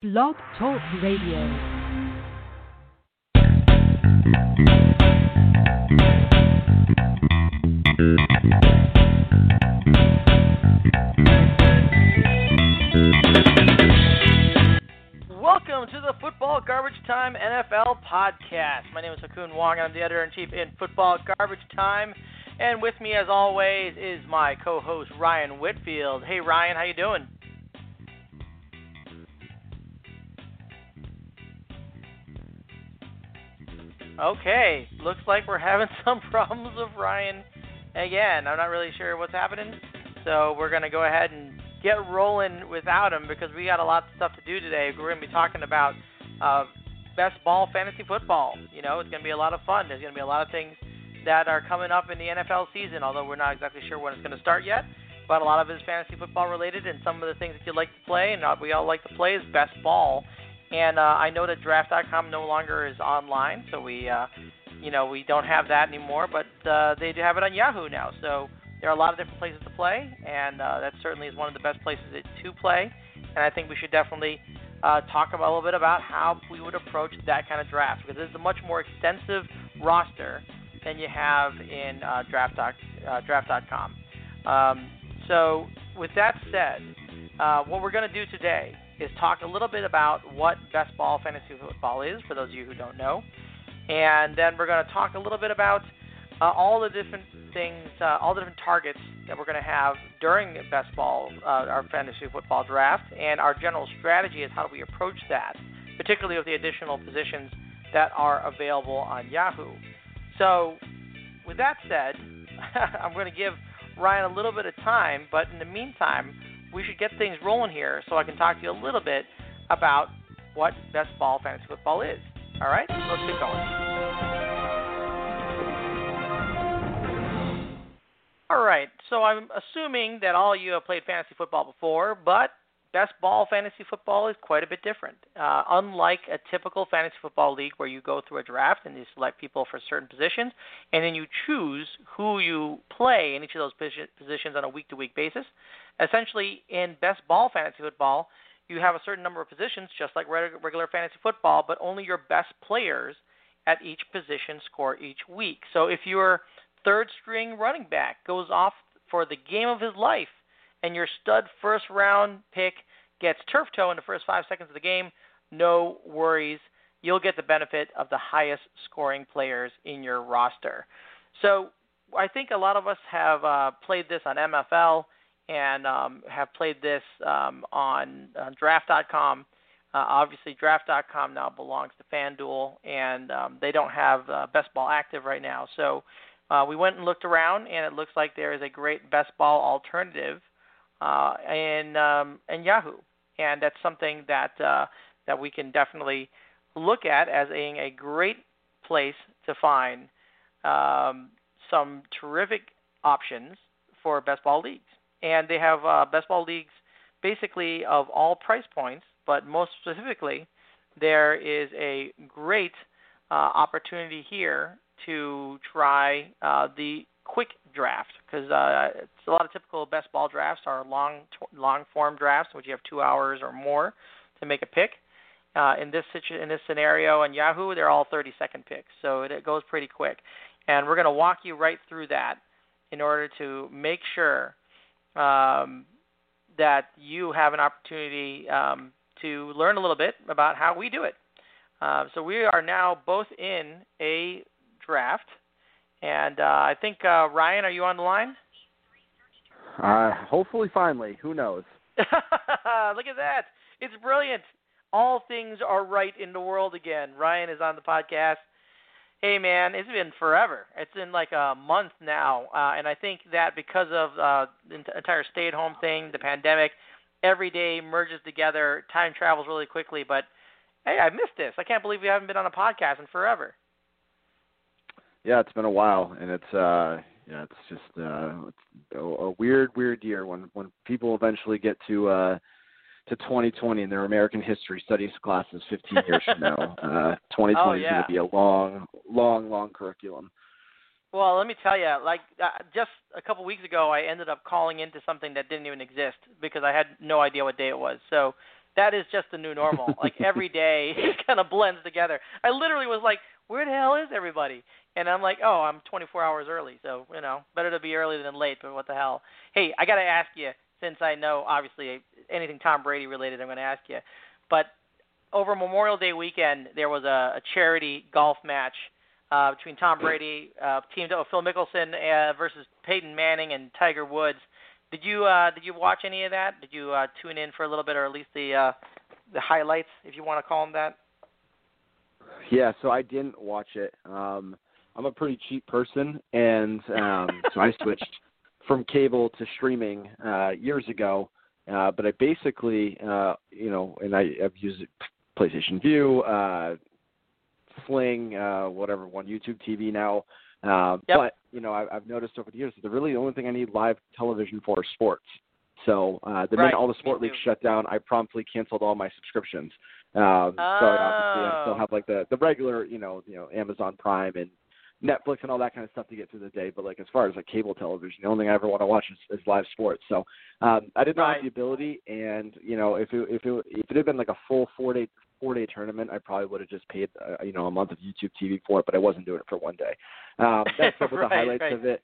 Blog Talk Radio. Welcome to the Football Garbage Time NFL podcast. My name is Ha Kung Wong. I'm the editor in chief in Football Garbage Time, and with me, as always, is my co-host Ryan Whitfield. Hey, Ryan, how you doing? Okay, looks like we're having some problems with Ryan again. I'm not really sure what's happening, so we're gonna go ahead and get rolling without him because we got a lot of stuff to do today. We're gonna be talking about uh, best ball fantasy football. You know, it's gonna be a lot of fun. There's gonna be a lot of things that are coming up in the NFL season, although we're not exactly sure when it's gonna start yet. But a lot of it is fantasy football related, and some of the things that you like to play and we all like to play is best ball. And uh, I know that Draft.com no longer is online, so we, uh, you know, we don't have that anymore. But uh, they do have it on Yahoo now, so there are a lot of different places to play, and uh, that certainly is one of the best places to play. And I think we should definitely uh, talk about, a little bit about how we would approach that kind of draft because is a much more extensive roster than you have in uh, draft. Uh, draft.com. Um, so, with that said, uh, what we're going to do today is talk a little bit about what best ball fantasy football is for those of you who don't know, and then we're going to talk a little bit about uh, all the different things, uh, all the different targets that we're going to have during best ball, uh, our fantasy football draft, and our general strategy is how do we approach that, particularly with the additional positions that are available on Yahoo. So, with that said, I'm going to give Ryan a little bit of time, but in the meantime, we should get things rolling here so I can talk to you a little bit about what best ball fantasy football is. All right, let's get going. All right, so I'm assuming that all of you have played fantasy football before, but best ball fantasy football is quite a bit different. Uh, unlike a typical fantasy football league where you go through a draft and you select people for certain positions, and then you choose who you play in each of those positions on a week to week basis, essentially in best ball fantasy football, you have a certain number of positions, just like regular fantasy football, but only your best players at each position score each week. So if your third string running back goes off for the game of his life and your stud first round pick gets turf toe in the first five seconds of the game, no worries. You'll get the benefit of the highest scoring players in your roster. So I think a lot of us have uh, played this on MFL and um, have played this um, on Draft.com. Uh, obviously, Draft.com now belongs to FanDuel, and um, they don't have uh, Best Ball active right now. So uh, we went and looked around, and it looks like there is a great Best Ball alternative uh, in um, Yahoo, and that's something that uh, that we can definitely look at as being a great place to find um, some terrific options for best ball leagues. And they have uh, best ball leagues basically of all price points, but most specifically, there is a great uh, opportunity here to try uh, the quick draft because uh, it's a lot of typical best ball drafts are long long form drafts, which you have two hours or more to make a pick. Uh, in this situ- in this scenario on Yahoo, they're all 30 second picks, so it, it goes pretty quick. And we're going to walk you right through that in order to make sure um, that you have an opportunity um, to learn a little bit about how we do it. Uh, so we are now both in a draft and uh, I think uh, Ryan, are you on the line? Uh, hopefully, finally. Who knows? Look at that! It's brilliant. All things are right in the world again. Ryan is on the podcast. Hey man, it's been forever. It's been like a month now, uh, and I think that because of uh, the entire stay-at-home thing, the pandemic, every day merges together. Time travels really quickly, but hey, I missed this. I can't believe we haven't been on a podcast in forever yeah, it's been a while, and it's uh, yeah, it's just uh, it's a, a weird, weird year when when people eventually get to uh, to 2020 in their American history studies classes 15 years from now. Uh, 2020 oh, is going to be a long, long, long curriculum. Well, let me tell you, like uh, just a couple weeks ago, I ended up calling into something that didn't even exist because I had no idea what day it was. So that is just the new normal. like every day, it kind of blends together. I literally was like, "Where the hell is everybody?" And I'm like, "Oh, I'm 24 hours early, so you know, better to be early than late." But what the hell? Hey, I got to ask you, since I know obviously anything Tom Brady related, I'm to ask you. But over Memorial Day weekend, there was a, a charity golf match uh, between Tom Brady, uh, teamed up with Phil Mickelson uh, versus Peyton Manning and Tiger Woods. Did you uh, did you watch any of that? Did you uh, tune in for a little bit, or at least the uh, the highlights, if you want to call them that? Yeah, so I didn't watch it. Um, I'm a pretty cheap person, and um, so I switched from cable to streaming uh, years ago. Uh, but I basically, uh, you know, and I, I've used PlayStation Vue, uh, Sling, uh, whatever one, YouTube TV now. Uh, yep. But you know, I, I've noticed over the years that the really the only thing I need live television for is sports. So uh, the right. minute all the sport leagues shut down, I promptly canceled all my subscriptions. Um, oh. So obviously, I still have like the the regular, you know, you know, Amazon Prime and Netflix and all that kind of stuff to get through the day. But like as far as like cable television, the only thing I ever want to watch is, is live sports. So um, I did not right. have the ability, and you know, if it if it if it had been like a full four day four day tournament, I probably would have just paid uh, you know a month of YouTube TV for it. But I wasn't doing it for one day. Um, that's with right, the highlights right. of it.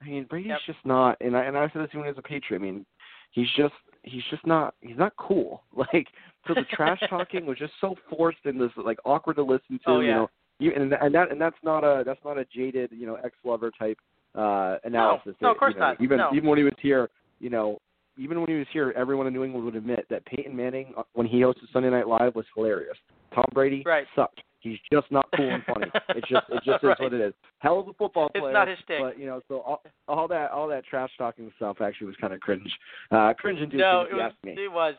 I mean, Brady's Yep. just not, and I and I said this even as a Patriot. I mean, he's just he's just not he's not cool. Like so the trash talking was just so forced and this like awkward to listen to. Oh, You yeah. know, you, and and that and that's not a that's not a jaded you know ex lover type uh analysis. No, no of course you know, not. Even No. even when he was here, you know, even when he was here, everyone in New England would admit that Peyton Manning, uh, when he hosted Sunday Night Live, was hilarious. Tom Brady Right. sucked. He's just not cool and funny. It's just it just Right. is what it is. Hell of a football It's player. not his shtick. But you know, so all, all that all that trash talking stuff actually was kind of cringe, uh, cringe inducing no, if it you was. ask me. It was.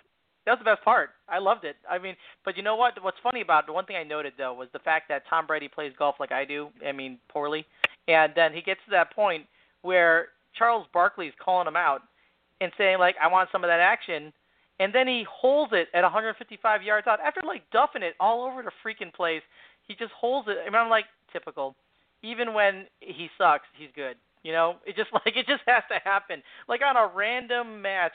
That was the best part. I loved it. I mean, but you know what? What's funny about it, the one thing I noted though was the fact that Tom Brady plays golf like I do. I mean, poorly, and then he gets to that point where Charles Barkley's calling him out and saying like, "I want some of that action," and then he holds it at 155 yards out after like duffing it all over the freaking place. He just holds it. Mean, I'm like typical. Even when he sucks, he's good. You know, it just like it just has to happen. Like on a random match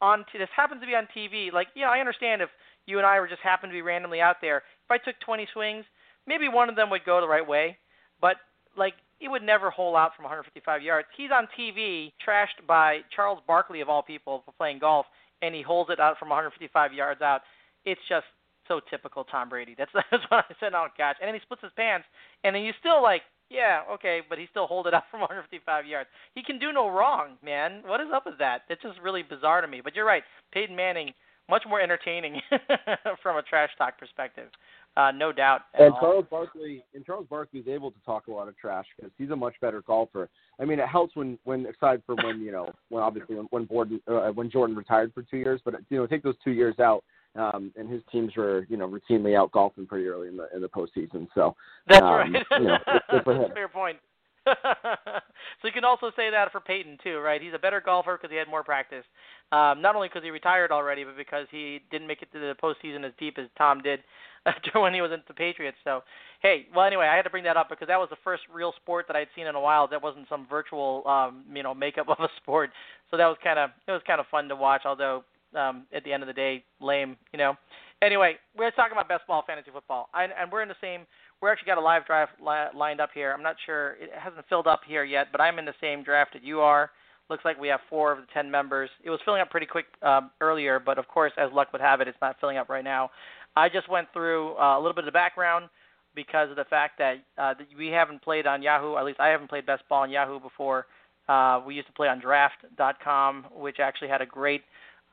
on t- this happens to be on TV. Like, yeah, I understand if you and I were just happen to be randomly out there. If I took 20 swings, maybe one of them would go the right way, but like it would never hole out from 155 yards. He's on TV, trashed by Charles Barkley of all people for playing golf, and he holds it out from 155 yards out. It's just so typical Tom Brady. That's that's what I said. Oh gosh! And then he splits his pants, and then you still like, yeah, okay, but he still hold it out from 155 yards. He can do no wrong, man. What is up with that? It's just really bizarre to me. But you're right, Peyton Manning, much more entertaining from a trash talk perspective, uh, no doubt. And all. Charles Barkley and Charles Barkley's able to talk a lot of trash because he's a much better golfer. I mean, it helps when when aside from when you know when obviously when when, Borden, uh, when Jordan retired for two years, but you know take those two years out. Um, and his teams were, you know, routinely out golfing pretty early in the in the postseason. So That's um, right. you know, good- good for That's him. a fair point. so you can also say that for Peyton too, right? He's a better golfer because he had more practice. Um, not only because he retired already, but because he didn't make it to the postseason as deep as Tom did after when he was in the Patriots. So, hey, well, anyway, I had to bring that up because that was the first real sport that I'd seen in a while. That wasn't some virtual, um, you know, makeup of a sport. So that was kind of it was kind of fun to watch. Although um, at the end of the day, lame, you know. Anyway, we're talking about best ball fantasy football, and, and we're in the same. We're actually got a live draft li- lined up here. I'm not sure it hasn't filled up here yet, but I'm in the same draft that you are. Looks like we have four of the ten members. It was filling up pretty quick um, earlier, but of course, as luck would have it, it's not filling up right now. I just went through uh, a little bit of the background because of the fact that, uh, that we haven't played on Yahoo. At least I haven't played best ball on Yahoo before. Uh, we used to play on Draft.com, which actually had a great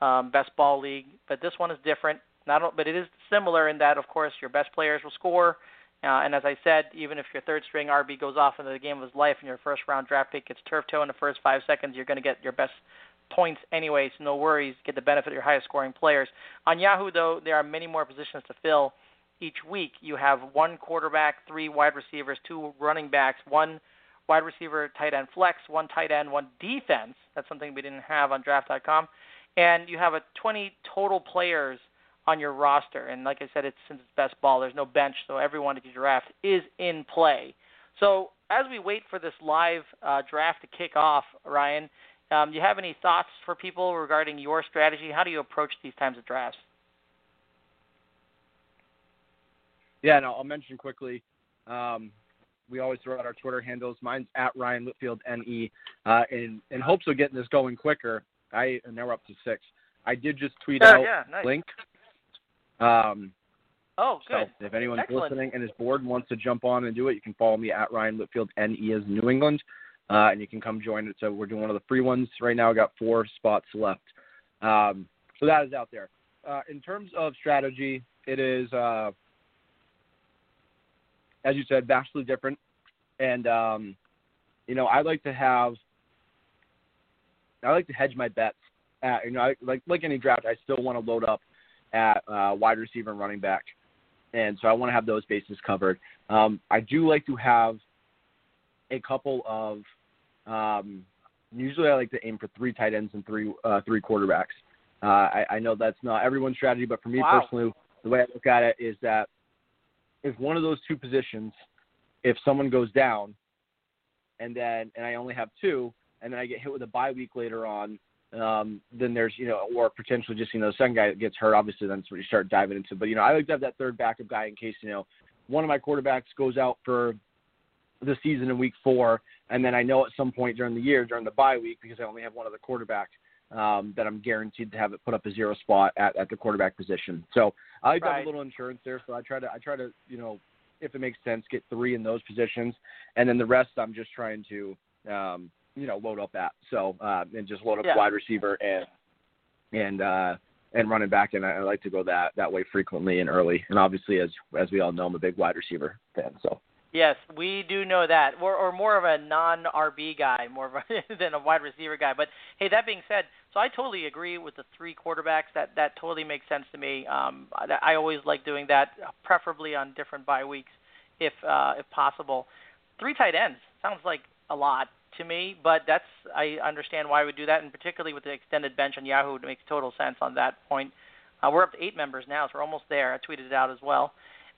um, best ball league, but this one is different. Not, but it is similar in that, of course, your best players will score. Uh, and as I said, even if your third string RB goes off into the game of his life and your first round draft pick gets turf toe in the first five seconds, you're going to get your best points anyway, so no worries. Get the benefit of your highest scoring players. On Yahoo, though, there are many more positions to fill each week. You have one quarterback, three wide receivers, two running backs, one wide receiver, tight end flex, one tight end, one defense. That's something we didn't have on draft.com. And you have a 20 total players on your roster. And like I said, it's since it's best ball, there's no bench, so everyone that you draft is in play. So as we wait for this live uh, draft to kick off, Ryan, um, do you have any thoughts for people regarding your strategy? How do you approach these times of drafts? yeah, no, I'll mention quickly. Um, we always throw out our Twitter handles. Mine's at Ryan Whitfield NE. Uh, in in hopes of getting this going quicker, I and now we're up to six. I did just tweet out yeah, nice. link. Um, Oh, so good. if anyone's Excellent. listening and is bored and wants to jump on and do it, you can follow me at Ryan Whitfield NE as New England, uh, and you can come join it. So we're doing one of the free ones right now. I got four spots left. Um, so that is out there. Uh, in terms of strategy, it is, uh, as you said, vastly different. And um, you know, I like to have, I like to hedge my bets. At, you know, I, like like any draft, I still want to load up at uh, wide receiver and running back, and so I want to have those bases covered. Um, I do like to have a couple of. Um, usually, I like to aim for three tight ends and three uh, three quarterbacks. Uh, I, I know that's not everyone's strategy, but for me Wow. personally, the way I look at it is that if one of those two positions, if someone goes down, and then and I only have two, and then I get hit with a bye week later on, um, then there's you know, or potentially just you know, the second guy that gets hurt. Obviously, then that's what you start diving into. But you know, I like to have that third backup guy in case you know one of my quarterbacks goes out for the season in week four, and then I know at some point during the year, during the bye week, because I only have one other quarterback, um, that I'm guaranteed to have it put up a zero spot at, at the quarterback position. So I like to have Right. a little insurance there. So I try to I try to you know if it makes sense get three in those positions, and then the rest I'm just trying to um, you know load up at. So uh, and just load up Yeah. wide receiver and and uh, and running back, and I, I like to go that that way frequently and early. And obviously, as as we all know, I'm a big wide receiver fan. So. Yes, we do know that. Or, or more of a non RB guy, more of a, than a wide receiver guy. But hey, that being said, so I totally agree with the three quarterbacks. That that totally makes sense to me. Um, I, I always like doing that, preferably on different bye weeks, if uh, if possible. Three tight ends sounds like a lot to me, but that's I understand why we do that, and particularly with the extended bench on Yahoo, it makes total sense on that point. Uh, we're up to eight members now, so we're almost there. I tweeted it out as well.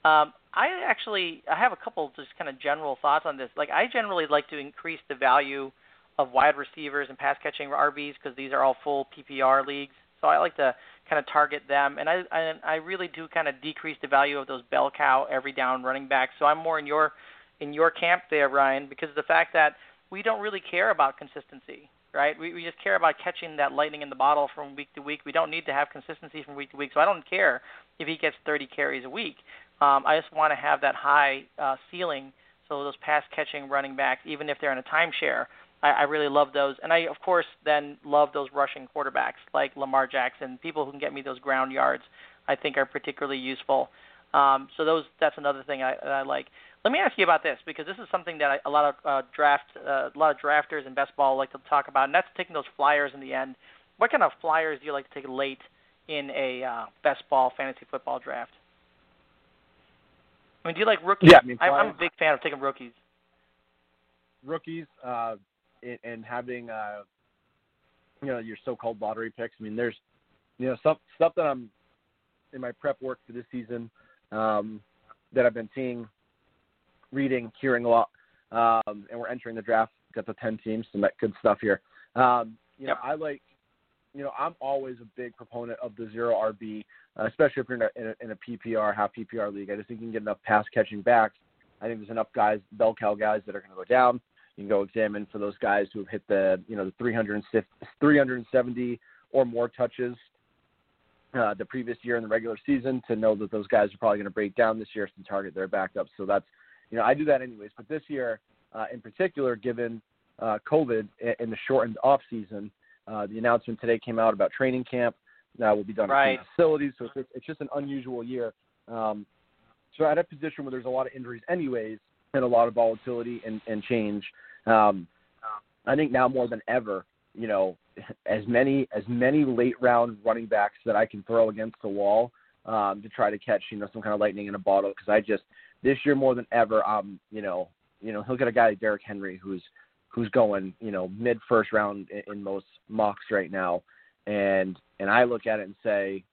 Um, I actually I have a couple just kind of general thoughts on this. Like I generally like to increase the value of wide receivers and pass catching RBs because these are all full PPR leagues. So I like to kind of target them, and I I, really do kind of decrease the value of those bell cow every down running backs. So I'm more in your in your camp there, Ryan, because of the fact that we don't really care about consistency, right? We we just care about catching that lightning in the bottle from week to week. We don't need to have consistency from week to week. So I don't care if he gets 30 carries a week. Um, I just want to have that high uh, ceiling. So those pass catching running backs, even if they're in a timeshare, I, I really love those. And I, of course, then love those rushing quarterbacks like Lamar Jackson. People who can get me those ground yards, I think, are particularly useful. Um, so those that's another thing I, I like. Let me ask you about this because this is something that I, a lot of uh, draft uh, a lot of drafters in best ball like to talk about, and that's taking those flyers in the end. What kind of flyers do you like to take late in a uh, best ball fantasy football draft? I mean, do you like rookies? Yeah, I mean, I'm, I'm a big fan of taking rookies. rookies uh, and, and having uh, you know your so-called lottery picks. I mean, there's you know stuff stuff that I'm in my prep work for this season um, that I've been seeing, reading, hearing a lot, um, and we're entering the draft. Got the ten teams, some good stuff here. Um, you know, I like. You know, I'm always a big proponent of the zero RB, uh, especially if you're in a, in a, in a PPR, half PPR league. I just think you can get enough pass catching backs. I think there's enough guys, bell cow guys, that are going to go down. You can go examine for those guys who have hit the you know the 350 370 or more touches uh, the previous year in the regular season to know that those guys are probably going to break down this year to target their backups. So that's you know I do that anyways. But this year uh, in particular, given uh, COVID and the shortened off season, uh, the announcement today came out about training camp. That will be done Right. at facilities, so it's just, it's just an unusual year. Um, so at a position where there's a lot of injuries anyways and a lot of volatility and, and change, um, I think now more than ever, you know, as many as many late round running backs that I can throw against the wall um, to try to catch, you know, some kind of lightning in a bottle. Because I just this year more than ever, um, you know, you know, he'll get a guy like Derrick Henry who's who's going, you know, mid first round in, in most mocks right now, and and I look at it and say,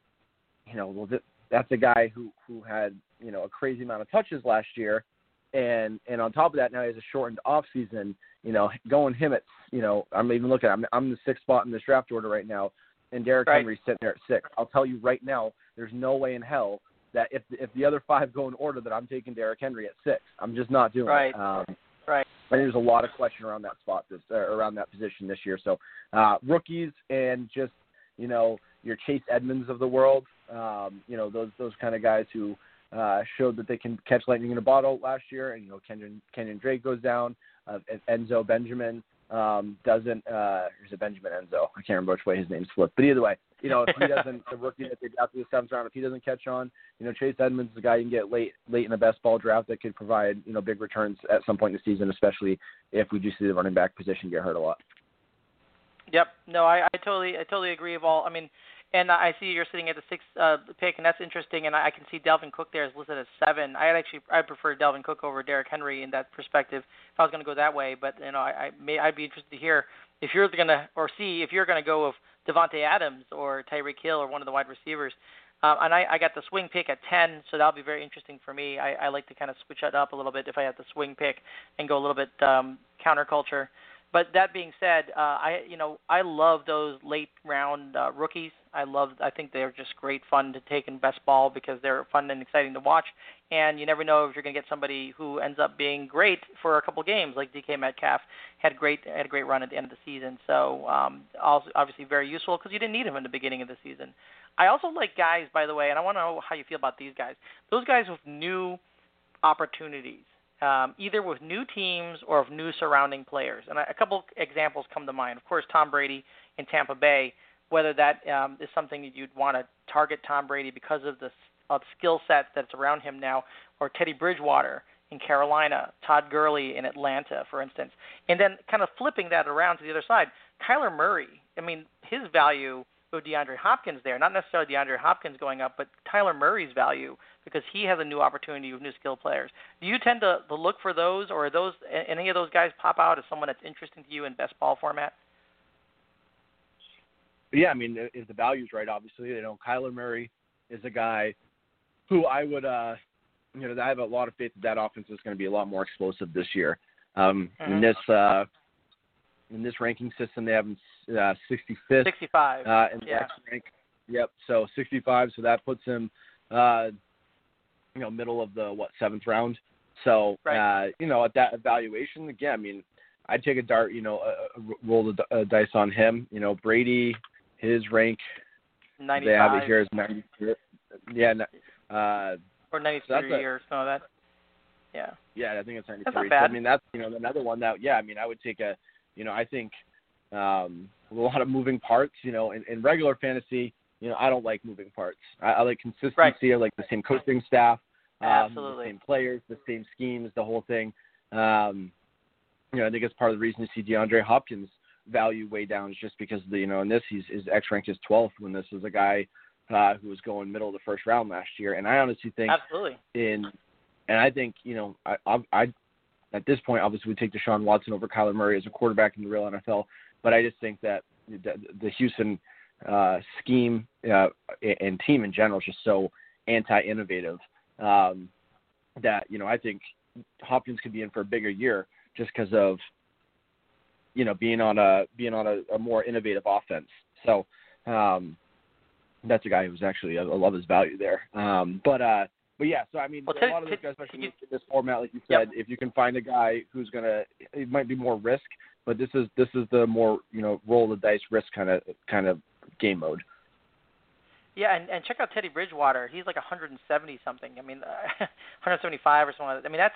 you know, well, th- that's a guy who who had you know a crazy amount of touches last year, and and on top of that now he has a shortened off season. You know, going him at you know I'm even looking. I'm I'm the sixth spot in this draft order right now, and Derrick Right. Henry's sitting there at six. I'll tell you right now, there's no way in hell that if if the other five go in order, that I'm taking Derrick Henry at six. I'm just not doing Right. it. Um, Right. I think there's a lot of question around that spot this uh, around that position this year. So uh, rookies and just you know your Chase Edmonds of the world, um, you know those those kind of guys who uh, showed that they can catch lightning in a bottle last year. And you know Kenyon Kenyon Drake goes down, uh, Enzo Benjamin um, doesn't. Uh, or is it Benjamin Enzo? I can't remember which way his name's flipped. But either way, you know if he doesn't, the rookie that they drafted the seventh round, if he doesn't catch on, you know Chase Edmonds is a guy you can get late late in the best ball draft that could provide you know big returns at some point in the season, especially if we do see the running back position get hurt a lot. Yep. No, I, I totally I totally agree. Of all, I mean, and I see you're sitting at the sixth uh, pick, and that's interesting. And I can see Dalvin Cook there is listed as seven. I actually I prefer Dalvin Cook over Derrick Henry in that perspective. If I was going to go that way, but you know, I, I may I'd be interested to hear if you're going to or see if you're going to go with Davante Adams or Tyreek Hill or one of the wide receivers. Uh, and I, I got the swing pick at 10, so that'll be very interesting for me. I, I like to kind of switch it up a little bit if I have the swing pick and go a little bit um, counterculture. But that being said, uh, I you know I love those late round uh, rookies. I love I think they're just great fun to take in best ball because they're fun and exciting to watch. And you never know if you're going to get somebody who ends up being great for a couple games, like DK Metcalf had great had a great run at the end of the season. So um, also obviously very useful because you didn't need him in the beginning of the season. I also like guys, by the way, and I want to know how you feel about these guys. Those guys with new opportunities um, either with new teams or of new surrounding players. And a couple examples come to mind. Of course, Tom Brady in Tampa Bay. Whether that um, is something that you'd want to target Tom Brady because of the of skill set that's around him now, or Teddy Bridgewater in Carolina, Todd Gurley in Atlanta, for instance, and then kind of flipping that around to the other side. Kyler Murray. I mean, his value with DeAndre Hopkins there, not necessarily DeAndre Hopkins going up, but Kyler Murray's value because he has a new opportunity with new skill players. Do you tend to, to look for those, or are those any of those guys pop out as someone that's interesting to you in best ball format? Yeah, I mean, if the value's right, obviously, you know, Kyler Murray is a guy who I would, uh, you know, I have a lot of faith that that offense is going to be a lot more explosive this year. Um, mm-hmm. In this uh, in this ranking system, they have uh, 65th. 65. Uh, in the yeah. X rank. Yep. So 65. So that puts him, uh, you know, middle of the what seventh round. So right. uh, you know, at that evaluation, again, I mean, I'd take a dart, you know, uh, roll the dice on him. You know, Brady, his rank. 95. They have it here as 90. Yeah. Uh, or 93 so a, or some of that. Yeah. Yeah, I think it's 93. That's not bad. So, I mean, that's you know another one that yeah, I mean, I would take a, you know, I think um, a lot of moving parts. You know, in, in regular fantasy, you know, I don't like moving parts. I, I like consistency. Right. I like the same coaching staff, um, Absolutely. the same players, the same schemes, the whole thing. Um, you know, I think it's part of the reason you see DeAndre Hopkins value way down is just because the you know in this he's his X ranked is 12th when this is a guy uh, who was going middle of the first round last year, and I honestly think Absolutely. in and I think you know I I, I at this point obviously we take Deshaun Watson over Kyler Murray as a quarterback in the real NFL, but I just think that the, Houston uh, scheme uh, and team in general is just so anti-innovative um, that you know I think Hopkins could be in for a bigger year just because of you know being on a being on a, a more innovative offense. So um, that's a guy who's actually I love his value there. Um, but uh, but yeah, so I mean, well, a lot of these guys, especially in this format, like you said, yep. if you can find a guy who's gonna, it might be more risk, but this is this is the more you know roll the dice risk kind of kind of game mode. Yeah, and, and check out Teddy Bridgewater. He's like 170 something. I mean, uh, 175 or something. Like that. I mean, that's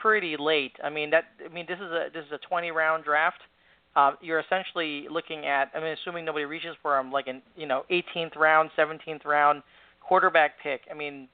pretty late. I mean, that I mean, this is a this is a 20 round draft. Uh, you're essentially looking at. I mean, assuming nobody reaches for him, like in you know 18th round, 17th round quarterback pick. I mean,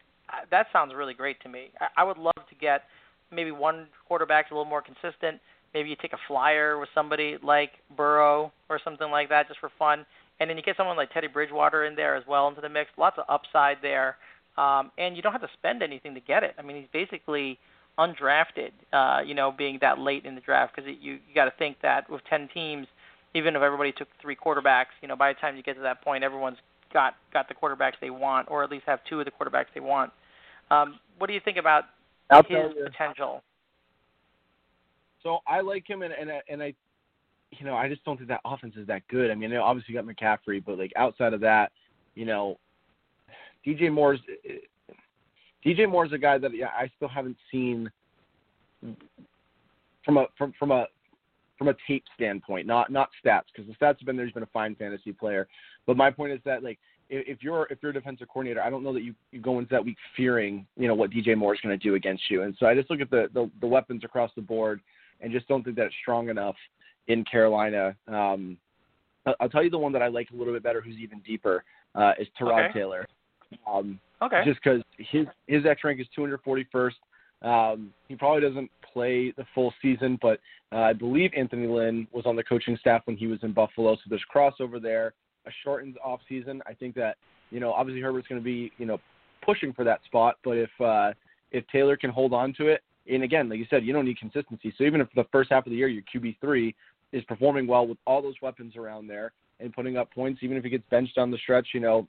that sounds really great to me. I, I would love to get maybe one quarterback a little more consistent. Maybe you take a flyer with somebody like Burrow or something like that just for fun, and then you get someone like Teddy Bridgewater in there as well into the mix. Lots of upside there, um, and you don't have to spend anything to get it. I mean, he's basically undrafted, uh, you know, being that late in the draft because you you got to think that with 10 teams, even if everybody took three quarterbacks, you know, by the time you get to that point, everyone's got got the quarterbacks they want, or at least have two of the quarterbacks they want. Um, what do you think about I'll his potential? So I like him, and and I, and I, you know, I just don't think that offense is that good. I mean, obviously you got McCaffrey, but like outside of that, you know, DJ Moore's DJ Moore is a guy that yeah, I still haven't seen from a from from a from a tape standpoint, not not stats, because the stats have been there. He's been a fine fantasy player, but my point is that like if you're if you're a defensive coordinator, I don't know that you, you go into that week fearing you know what DJ Moore is going to do against you. And so I just look at the, the the weapons across the board and just don't think that it's strong enough in Carolina. Um, I'll tell you the one that I like a little bit better, who's even deeper, uh, is Tyrod okay. Taylor. Um, okay. Just because his his X rank is 241st. Um, he probably doesn't play the full season, but uh, I believe Anthony Lynn was on the coaching staff when he was in Buffalo, so there's crossover there. A shortened off season. I think that you know obviously Herbert's going to be you know pushing for that spot, but if uh, if Taylor can hold on to it, and again, like you said, you don't need consistency. So even if the first half of the year your QB three is performing well with all those weapons around there and putting up points, even if he gets benched on the stretch, you know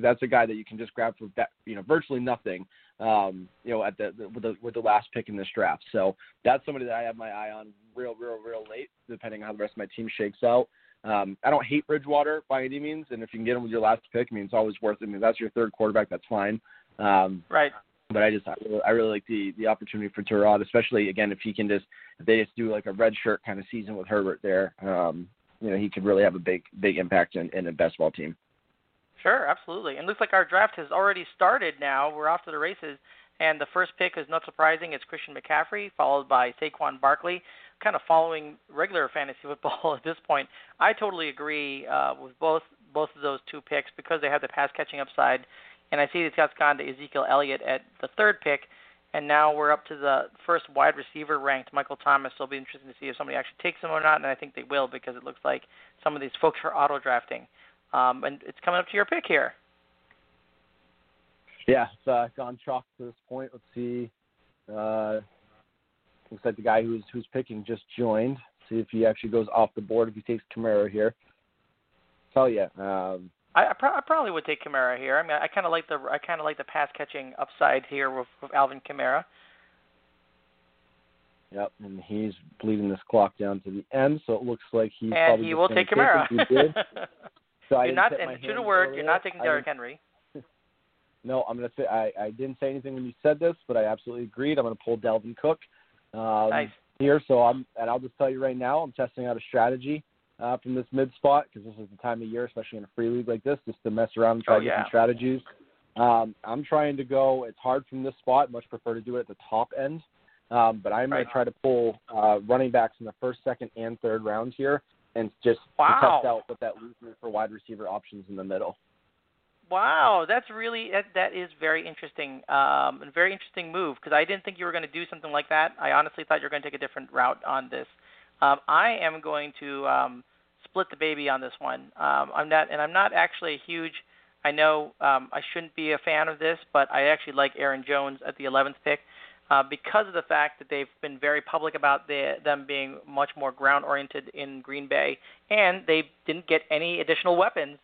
that's a guy that you can just grab for that, you know virtually nothing. Um, you know at the, the with the with the last pick in this draft. So that's somebody that I have my eye on real real real late, depending on how the rest of my team shakes out. Um, I don't hate Bridgewater by any means, and if you can get him with your last pick, I mean it's always worth it. I mean that's your third quarterback, that's fine. Um, right but I just I really, I really like the the opportunity for Tyrod, especially again if he can just if they just do like a red shirt kind of season with Herbert there, um, you know he could really have a big big impact in, in a best ball team. Sure, absolutely. And looks like our draft has already started now. We're off to the races. And the first pick is not surprising. It's Christian McCaffrey, followed by Saquon Barkley. Kind of following regular fantasy football at this point. I totally agree uh, with both both of those two picks because they have the pass catching upside and I see that Scott's gone to Ezekiel Elliott at the third pick, and now we're up to the first wide receiver ranked, Michael Thomas. It'll be interesting to see if somebody actually takes him or not, and I think they will because it looks like some of these folks are auto drafting. Um, and it's coming up to your pick here. Yeah, it's uh, gone chalk to this point. Let's see. Uh, looks like the guy who's who's picking just joined. See if he actually goes off the board if he takes Kamara here. Tell you, um, I, I, pro- I probably would take Kamara here. I mean, I kind of like the I kind of like the pass catching upside here with, with Alvin Kamara. Yep, and he's bleeding this clock down to the end, so it looks like he's and probably he will take Kamara. So you're not, and to the word, you're not taking Derrick Henry. No, I'm gonna say I, I didn't say anything when you said this, but I absolutely agreed. I'm gonna pull Dalvin Cook um, nice. here, so I'm and I'll just tell you right now, I'm testing out a strategy uh, from this mid spot because this is the time of year, especially in a free league like this, just to mess around and try oh, yeah. different strategies. Um, I'm trying to go. It's hard from this spot. Much prefer to do it at the top end, um, but I'm right. going to try to pull uh, running backs in the first, second, and third rounds here, and just wow. test out what that leaves me for wide receiver options in the middle. Wow, that's really that, that is very interesting, um, and very interesting move because I didn't think you were going to do something like that. I honestly thought you were going to take a different route on this. Um, I am going to um, split the baby on this one. Um, I'm not, and I'm not actually a huge. I know um, I shouldn't be a fan of this, but I actually like Aaron Jones at the 11th pick uh, because of the fact that they've been very public about the, them being much more ground oriented in Green Bay, and they didn't get any additional weapons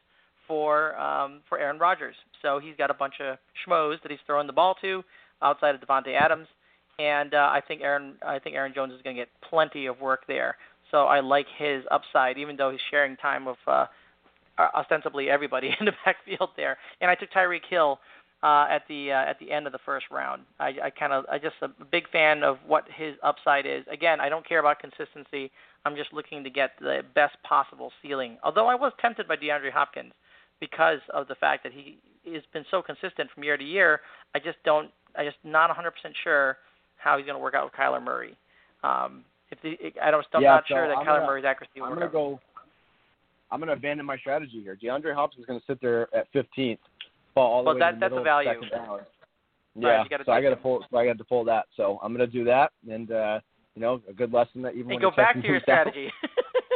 for um, for Aaron Rodgers. So he's got a bunch of schmoes that he's throwing the ball to outside of Davante Adams, and uh, I think Aaron I think Aaron Jones is going to get plenty of work there. So I like his upside, even though he's sharing time with uh, ostensibly everybody in the backfield there. And I took Tyreek Hill uh, at the uh, at the end of the first round. I, I kind of I just a big fan of what his upside is. Again, I don't care about consistency. I'm just looking to get the best possible ceiling. Although I was tempted by DeAndre Hopkins because of the fact that he has been so consistent from year to year. I just don't. I just not 100% sure how he's going to work out with Kyler Murray. Um, if the, I don't, I'm yeah, not so sure that I'm Kyler gonna, Murray's accuracy will I'm gonna go. I'm gonna abandon my strategy here. DeAndre Hopkins is gonna sit there at 15th, fall all the Well, way that- to the that's a value. the. Right, Yeah, so I got to pull. So I got to pull that. So I'm gonna do that, and uh, you know, a good lesson that even And when go the back to your down- strategy.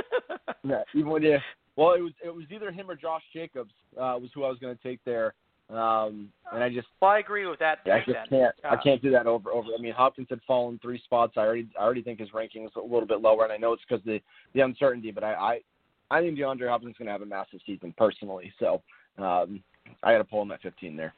yeah, even when you. Well, it was it was either him or Josh Jacobs uh, was who I was going to take there, um, and I just well, I agree with that. yeah, I just can't I Uh, can't do that over over. I mean, Hopkins had fallen three spots. I already I already think his ranking is a little bit lower, and I know it's because the the uncertainty. But I I, I think DeAndre Hopkins is going to have a massive season personally. So um, I got to pull him at 15 there.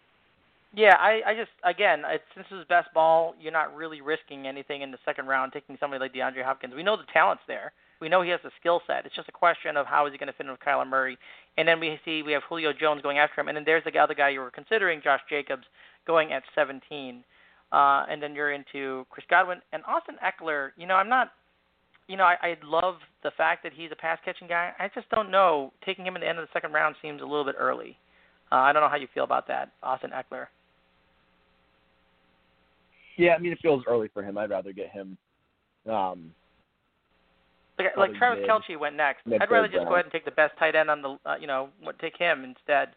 Yeah, I, I just again, it's, since this is best ball, you're not really risking anything in the second round taking somebody like DeAndre Hopkins. We know the talent's there. We know he has the skill set. It's just a question of how is he going to fit in with Kyler Murray. And then we see we have Julio Jones going after him, and then there's the other guy you were considering, Josh Jacobs. going at 17. Uh, and then you're into Chris Godwin and Austin Ekeler. You know, I'm not. You know, I, I love the fact that he's a pass catching guy. I just don't know. Taking him in the end of the second round seems a little bit early. Uh, I don't know how you feel about that, Austin Ekeler. Yeah, I mean it feels early for him. I'd rather get him. Um, like, like Travis mid- Kelce went next. I'd rather just go ahead and take the best tight end on the, uh, you know, take him instead,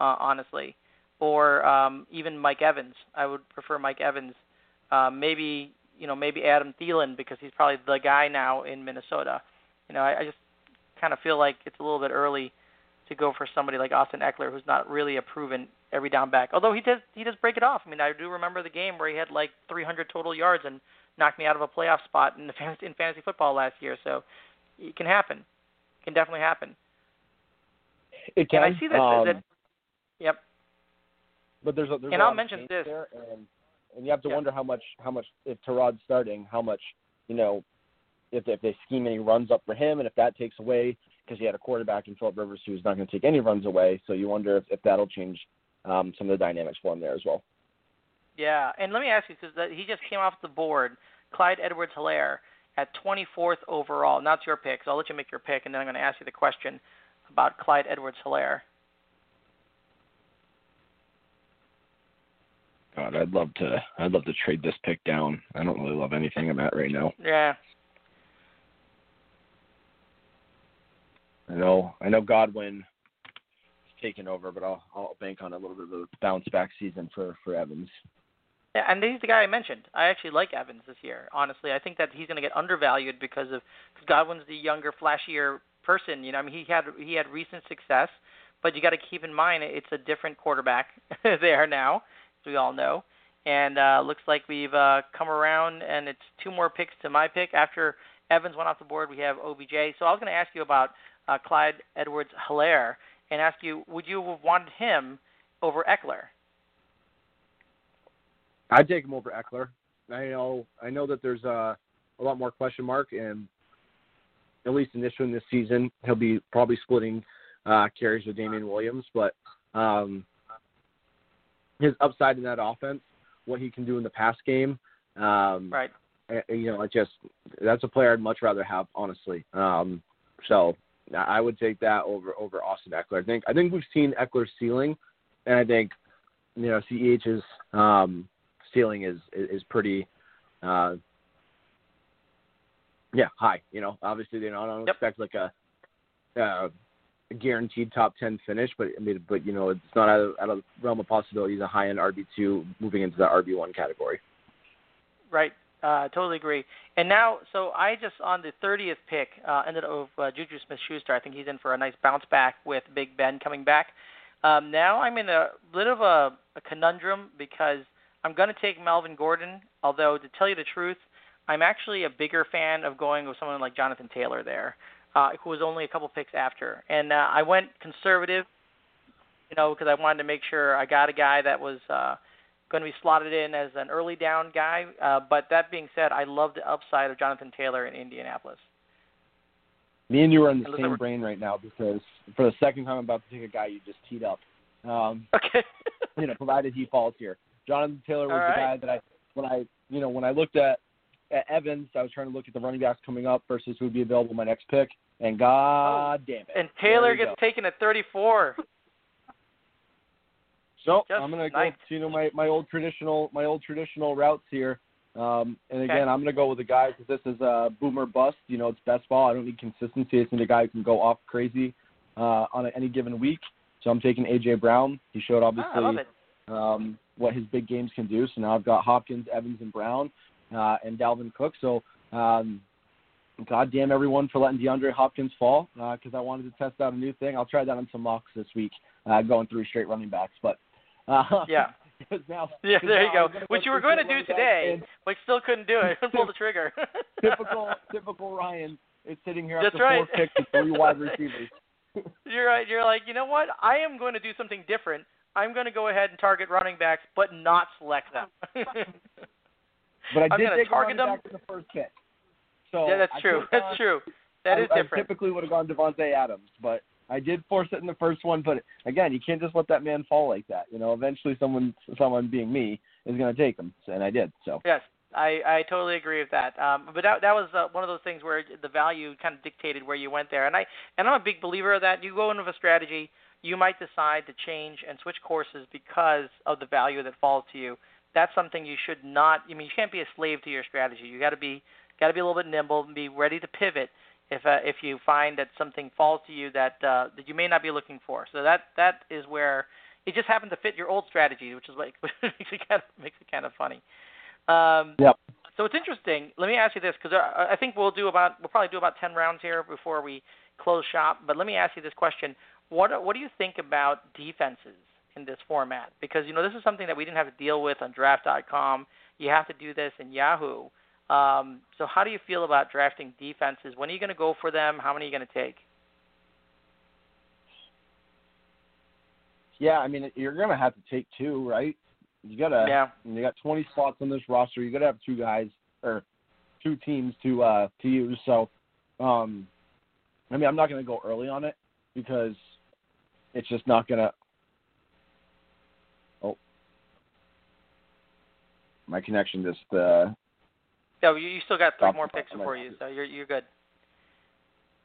uh, honestly, or um, even Mike Evans. I would prefer Mike Evans. Uh, maybe you know maybe Adam Thielen because he's probably the guy now in Minnesota. You know, I, I just kind of feel like it's a little bit early to go for somebody like Austin Ekeler, who's not really a proven every down back. Although he does he does break it off. I mean, I do remember the game where he had like 300 total yards and knocked me out of a playoff spot in the fantasy, in fantasy football last year. So it can happen. It can definitely happen. it can. And I see that, um, that yep. but there's a, there's and a I'll lot of mention this. there, and and you have to Yeah. wonder how much how much if Tyrod's starting, how much you know if if they scheme any runs up for him, and if that takes away because he had a quarterback in Philip Rivers who's not going to take any runs away, so you wonder if, if that'll change um, some of the dynamics for him there as well. Yeah, and let me ask you because he just came off the board, Clyde Edwards-Hilaire at 24th overall. Now it's your pick, so I'll let you make your pick, and then I'm going to ask you the question about Clyde Edwards-Hilaire. God, I'd love to I'd love to trade this pick down. I don't really love anything I'm at right now. Yeah, I know I know Godwin is taking over, but I'll I'll bank on a little bit of a bounce back season for for Evans. Yeah, and he's the guy I mentioned. I actually like Evans this year. Honestly, I think that he's going to get undervalued because of because Godwin's the younger, flashier person. You know, I mean, he had he had recent success, but you got to keep in mind it's a different quarterback there now, as we all know. And uh, looks like we've uh, come around, and it's two more picks to my pick. After Evans went off the board, we have OBJ. So I was going to ask you about uh, Clyde Edwards-Hilaire and ask you, would you have wanted him over Ekeler? I'd take him over Ekeler. I know I know that there's a a lot more question mark, and at least initially in this season, he'll be probably splitting uh, carries with Damien Williams. But um, his upside in that offense, what he can do in the pass game, um, Right. you know, it just that's a player I'd much rather have, honestly. Um, so I I would take that over over Austin Ekeler. I think I think we've seen Ekeler's ceiling, and I think you know Ch's um, ceiling is is, pretty. Uh, yeah, high. You know, obviously they don't, I don't Yep. expect like a, uh, a guaranteed top ten finish, but I mean, but you know, it's not out of, out of the realm of possibility. He's a high end RB two moving into the RB one category. Right. Uh, totally agree. And now, so I just on the 30th pick uh, ended up with uh, Juju Smith-Schuster. I think he's in for a nice bounce back with Big Ben coming back. Um, now I'm in a bit of a, a conundrum because I'm going to take Melvin Gordon. Although to tell you the truth, I'm actually a bigger fan of going with someone like Jonathan Taylor there, uh, who was only a couple picks after. And uh, I went conservative, you know, because I wanted to make sure I got a guy that was. Uh, going to be slotted in as an early down guy. Uh, but that being said, I love the upside of Jonathan Taylor in Indianapolis. Me and you are in the same we're- brain right now because for the second time I'm about to take a guy you just teed up. Um, Okay. you know, provided he falls here. Jonathan Taylor was All the guy that I when I you know when I looked at, at Evans, I was trying to look at the running backs coming up versus who would be available in my next pick, and God damn it, and Taylor gets go. taken at 34. So just I'm gonna nice. go to you know my my old traditional my old traditional routes here. Um, and Okay. again, I'm gonna go with a guy because this is a boomer bust. You know, it's best ball. I don't need consistency. I just need a guy who can go off crazy uh, on any given week. So I'm taking AJ Brown. He showed obviously Ah, I love it. um, what his big games can do. So now I've got Hopkins, Evans, and Brown, uh, and Dalvin Cook. So, um, God damn everyone for letting DeAndre Hopkins fall because I wanted to test out a new thing. I'll try that on some mocks this week, uh, going through straight running backs. But uh, Yeah. now, Yeah, there you go. Which you were going to do today, but still couldn't do it. Couldn't pull the trigger. typical, typical Ryan is sitting here That's after right. four picks with three wide receivers. You're right. You're like, you know what? I am going to do something different. I'm going to go ahead and target running backs, but not select them. But I did take target them. back in the first pick. So yeah, that's I true. That's gone- true. That I, is I different. typically would have gone Davante Adams, but I did force it in the first one, but again, you can't just let that man fall like that. You know, eventually someone, someone being me, is going to take him, and I did. So yes, I, I totally agree with that. Um, but that that was uh, one of those things where the value kind of dictated where you went there, and I and I'm a big believer of that. You go into a strategy, you might decide to change and switch courses because of the value that falls to you. That's something you should not. I mean, you can't be a slave to your strategy. You got to be got to be a little bit nimble and be ready to pivot if uh, if you find that something falls to you that uh, that you may not be looking for. So that that is where it just happened to fit your old strategy, which is like which makes it kind of makes it kind of funny. Um, yep. So it's interesting. Let me ask you this because I, I think we'll do about we'll probably do about ten rounds here before we close shop. But let me ask you this question: What what do you think about defenses in this format? Because you know this is something that we didn't have to deal with on Draft.com. You have to do this in Yahoo. Um, so how do you feel about drafting defenses? When are you going to go for them? How many are you going to take? Yeah, I mean you're going to have to take two, right? You gotta. Yeah. You got 20 spots on this roster. You gotta have two guys or two teams to uh to use. So, um, I mean, I'm not gonna go early on it because it's just not gonna. Oh, my connection just. uh Yeah, you, you still got three more picks before you, so you're you're good.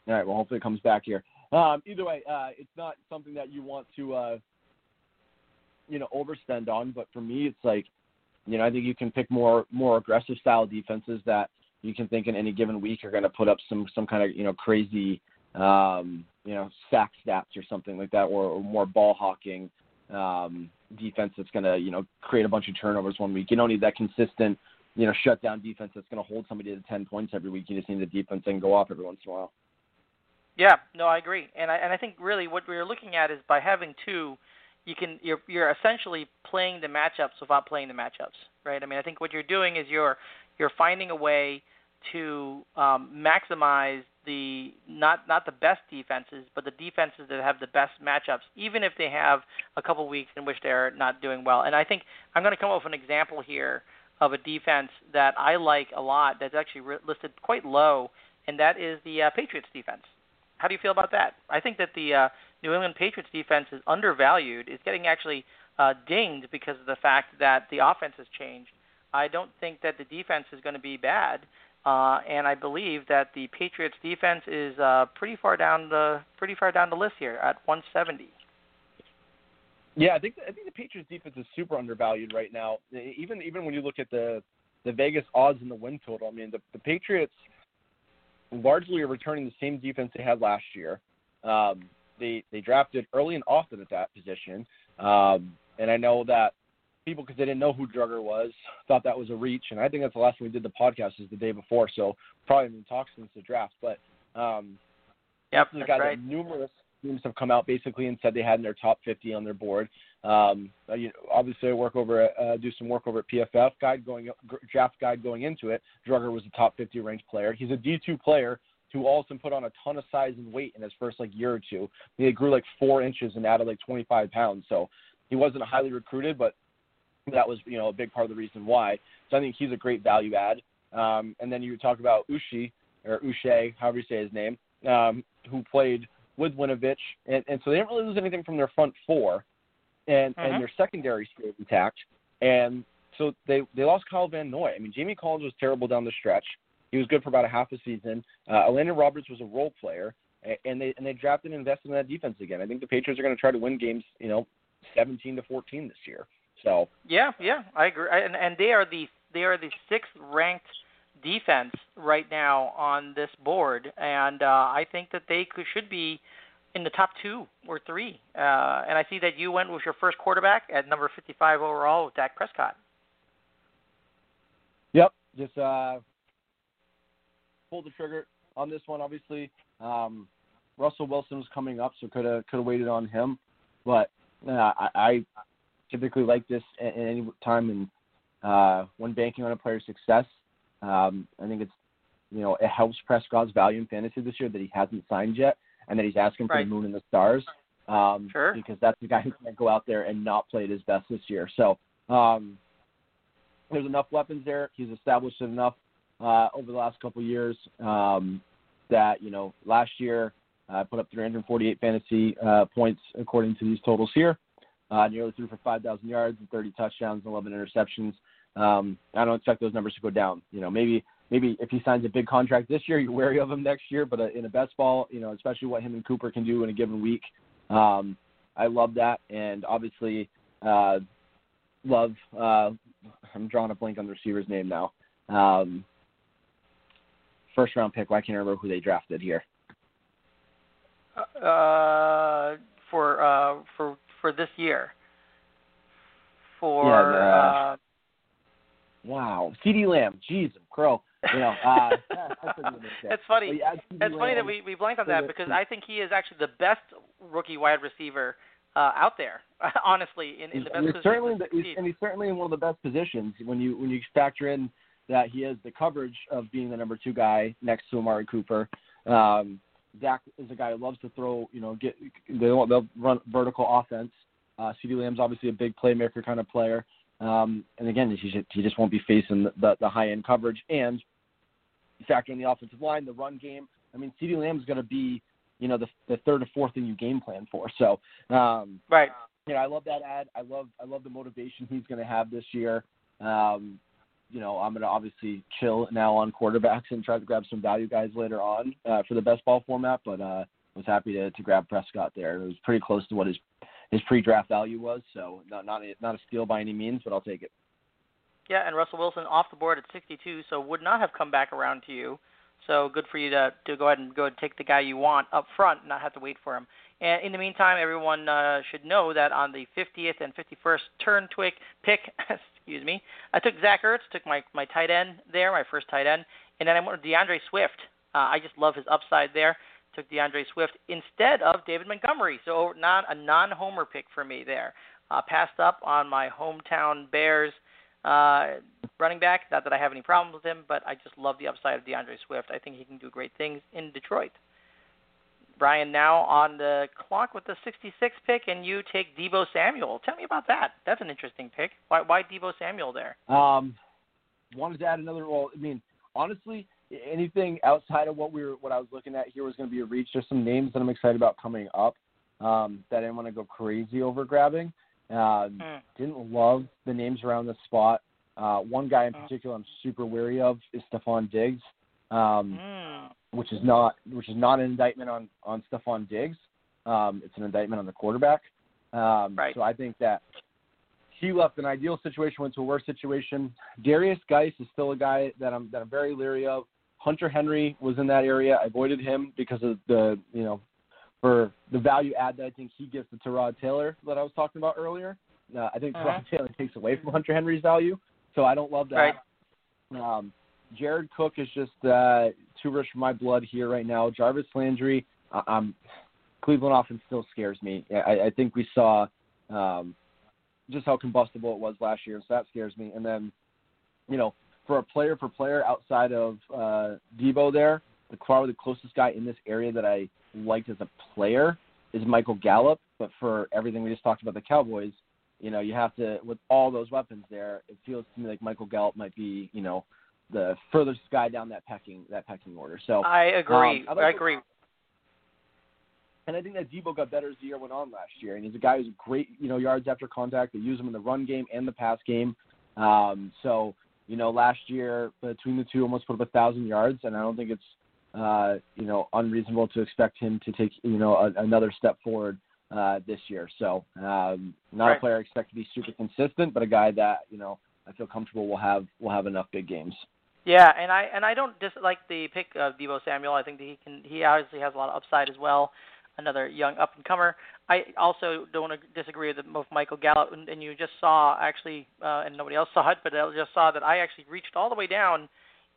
All right. Well, hopefully it comes back here. Um, either way, uh, it's not something that you want to. uh you know overspend on. But for me, it's like, you know, I think you can pick more more aggressive style defenses that you can think in any given week are going to put up some some kind of you know crazy um, you know sack stats or something like that, or, or more ball hawking um, defense that's going to you know create a bunch of turnovers one week. You don't need that consistent you know shut down defense that's going to hold somebody to ten points every week. You just need the defense that can go off every once in a while. Yeah, no, I agree, and I and I think really what we're looking at is by having two you can you're you're essentially playing the matchups without playing the matchups, right? I mean, I think what you're doing is you're you're finding a way to um, maximize the not not the best defenses, but the defenses that have the best matchups, even if they have a couple weeks in which they're not doing well. And I think I'm going to come up with an example here of a defense that I like a lot that's actually re- listed quite low, and that is the uh, Patriots defense. How do you feel about that? I think that the uh, New England Patriots defense is undervalued. It's getting actually uh, dinged because of the fact that the offense has changed. I don't think that the defense is going to be bad, uh, and I believe that the Patriots defense is uh, pretty far down the pretty far down the list here at 170. Yeah, I think I think the Patriots defense is super undervalued right now. Even even when you look at the the Vegas odds and the win total, I mean the the Patriots largely are returning the same defense they had last year. Um, they they drafted early and often at that position, um, and I know that people because they didn't know who Dugger was thought that was a reach, and I think that's the last time we did the podcast is the day before, so probably been talked since the draft. But um, yep, got right. numerous teams have come out basically and said they had in their top 50 on their board. Um, uh, you know, obviously, I work over at, uh, do some work over at PFF guide going draft guide going into it. Dugger was a top 50 ranked player. He's a D2 player who also put on a ton of size and weight in his first like year or two. He grew like four inches and added like 25 pounds. So he wasn't highly recruited, but that was you know a big part of the reason why. So I think he's a great value add. Um, and then you talk about Ushi or Uche, however you say his name, um, who played with Winovich, and, and so they didn't really lose anything from their front four, and mm-hmm. and their secondary stayed intact. And so they they lost Kyle Van Noy. I mean, Jamie Collins was terrible down the stretch. He was good for about a half a season. Uh, Elandon Roberts was a role player, and they and they drafted and invested in that defense again. I think the Patriots are going to try to win games, you know, 17 to 14 this year. So yeah, yeah, I agree. And and they are the they are the sixth ranked defense right now on this board, and uh, I think that they could, should be in the top two or three. Uh, and I see that you went with your first quarterback at number 55 overall with Dak Prescott. Yep, just uh, pulled the trigger on this one. Obviously, um, Russell Wilson was coming up, so could have could have waited on him. But uh, I, I typically like this at, at any time, and uh, when banking on a player's success, um, I think it's you know it helps Prescott's value in fantasy this year that he hasn't signed yet, and that he's asking for right. the moon and the stars. Um, sure. Because that's the guy who can't go out there and not play at his best this year. So um, there's enough weapons there. He's established enough uh, over the last couple of years um, that you know last year Uh, put up 348 fantasy uh, points according to these totals here. Uh, nearly threw for 5,000 yards and 30 touchdowns and 11 interceptions. Um, I don't expect those numbers to go down. You know, maybe maybe if he signs a big contract this year, you're wary of him next year. But uh, in a best ball, you know, especially what him and Cooper can do in a given week, um, I love that. And obviously, uh, love. Uh, I'm drawing a blank on the receiver's name now. Um, first round pick. Can't I remember who they drafted here? Uh, for uh, for for this year. For Yeah, the- uh, Wow, CeeDee Lamb. Jeez, crow. You know, uh, that's a good mistake. it's funny. Yeah. It's funny that we we blanked on that because I think he is actually the best rookie wide receiver uh, out there. Honestly, in, in the best position certainly to the, he's, and he's certainly in one of the best positions when you when you factor in that he has the coverage of being the number two guy next to Amari Cooper. Um, Dak is a guy who loves to throw. You know, get they'll, they'll run vertical offense. Uh, CeeDee Lamb's obviously a big playmaker kind of player. Um, and again, he just, he just won't be facing the, the, the high end coverage and you factor in the offensive line, the run game. I mean, CeeDee Lamb's going to be, you know, the, the third or fourth thing you game plan for. So, um, right. you know, I love that ad. I love I love the motivation he's going to have this year. Um, you know, I'm going to obviously chill now on quarterbacks and try to grab some value guys later on uh, for the best ball format. But uh, was happy to, to grab Prescott there. It was pretty close to what his his pre-draft value was. So not not a, not a steal by any means, but I'll take it. Yeah, and Russell Wilson off the board at 62, so would not have come back around to you. So good for you to to go ahead and go and take the guy you want up front, and not have to wait for him. And in the meantime, everyone uh, should know that on the 50th and 51st turn twick pick, excuse me, I took Zach Ertz, took my my tight end there, my first tight end, and then I went with D'Andre Swift. Uh, I just love his upside there. Took D'Andre Swift instead of David Montgomery, so not a non-homer pick for me there. Uh, passed up on my hometown Bears uh, running back. Not that I have any problems with him, but I just love the upside of D'Andre Swift. I think he can do great things in Detroit. Brian, now on the clock with the 66 pick, and you take Deebo Samuel. Tell me about that. That's an interesting pick. Why, why Deebo Samuel there? Um, wanted to add another. Well, I mean, honestly, anything outside of what we were, what I was looking at here was going to be a reach. There's some names that I'm excited about coming up um, that I didn't want to go crazy over grabbing. Uh, Hmm. didn't love the names around the spot. Uh, one guy in Hmm. particular I'm super wary of is Stefon Diggs, um, Mm. Which is not which is not an indictment on on Stefon Diggs. Um, it's an indictment on the quarterback. Um, Right. So I think that he left an ideal situation, went to a worse situation. Derrius Guice is still a guy that I'm that I'm very leery of. Hunter Henry was in that area. I avoided him because of the you know for the value add that I think he gives to Tyrod Taylor that I was talking about earlier. Uh, I think Uh-huh. Tyrod Taylor takes away from Hunter Henry's value, so I don't love that. Right. Um, Jared Cook is just uh, too rich for my blood here right now. Jarvis Landry, I'm Cleveland offense still scares me. I, I think we saw um, just how combustible it was last year, so that scares me. And then, you know, for a player for player outside of uh, Deebo, there, the probably the closest guy in this area that I liked as a player is Michael Gallup. But for everything we just talked about the Cowboys, you know, you have to with all those weapons there. It feels to me like Michael Gallup might be, you know, the furthest guy down that pecking that pecking order. So I agree. Um, I to- agree. and I think that Deebo got better as the year went on last year. And he's a guy who's great, you know, yards after contact. They use him in the run game and the pass game. Um, so, you know, last year between the two, almost put up a thousand yards, and I don't think it's, uh, you know, unreasonable to expect him to take, you know, a, another step forward uh, this year. So, um, not Right. a player I expect to be super consistent, but a guy that, you know, I feel comfortable will have will have enough big games. Yeah, and I and I don't dislike the pick of Deebo Samuel. I think that he can. He obviously has a lot of upside as well. Another young up and comer. I also don't disagree with, with Michael Gallup, and, and you just saw actually, uh, and nobody else saw it, but I just saw that I actually reached all the way down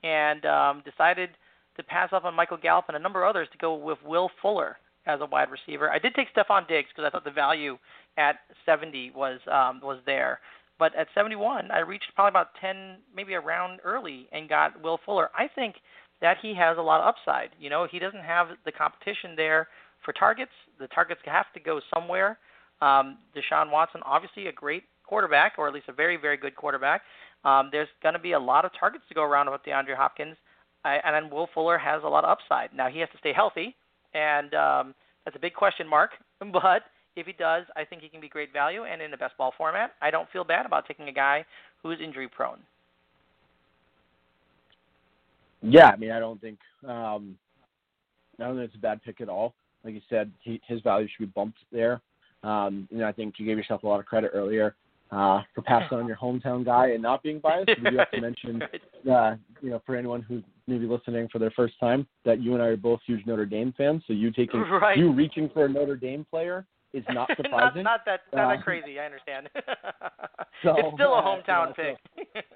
and um, decided to pass up on Michael Gallup and a number of others to go with Will Fuller as a wide receiver. I did take Stefon Diggs because I thought the value at 70 was um, was there. But at 71, I reached probably about 10, maybe a round early, and got Will Fuller. I think that he has a lot of upside. You know, he doesn't have the competition there for targets. The targets have to go somewhere. Um, Deshaun Watson, obviously a great quarterback, or at least a very, very good quarterback. Um, there's going to be a lot of targets to go around with DeAndre Hopkins, I, and then Will Fuller has a lot of upside. Now he has to stay healthy, and um, that's a big question mark. But if he does, I think he can be great value. And in the best ball format, I don't feel bad about taking a guy who is injury prone. Yeah, I mean, I don't think um, I don't think it's a bad pick at all. Like you said, he, his value should be bumped there. Um, you know, I think you gave yourself a lot of credit earlier uh, for passing on your hometown guy and not being biased. We do have to mention, uh, you know, for anyone who's maybe listening for their first time, that you and I are both huge Notre Dame fans. So you taking right. you reaching for a Notre Dame player is not surprising. not, not that not Uh, that crazy. I understand. So, it's still a hometown know, pick.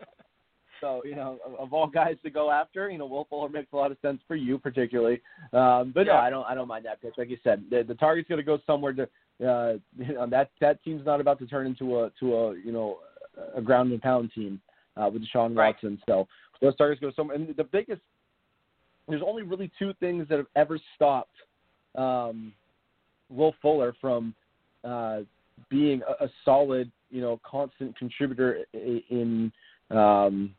So you know, of, of all guys to go after, you know, Will Fuller makes a lot of sense for you particularly. Um, but no, I don't. I don't mind that pick. Like you said, the, the target's going to go somewhere. To uh, you know, that that team's not about to turn into a to a you know a ground and pound team uh, with Deshaun Right. Watson. So those targets go somewhere. And the biggest, there's only really two things that have ever stopped um, Will Fuller from uh, being a, a solid, you know, constant contributor in um,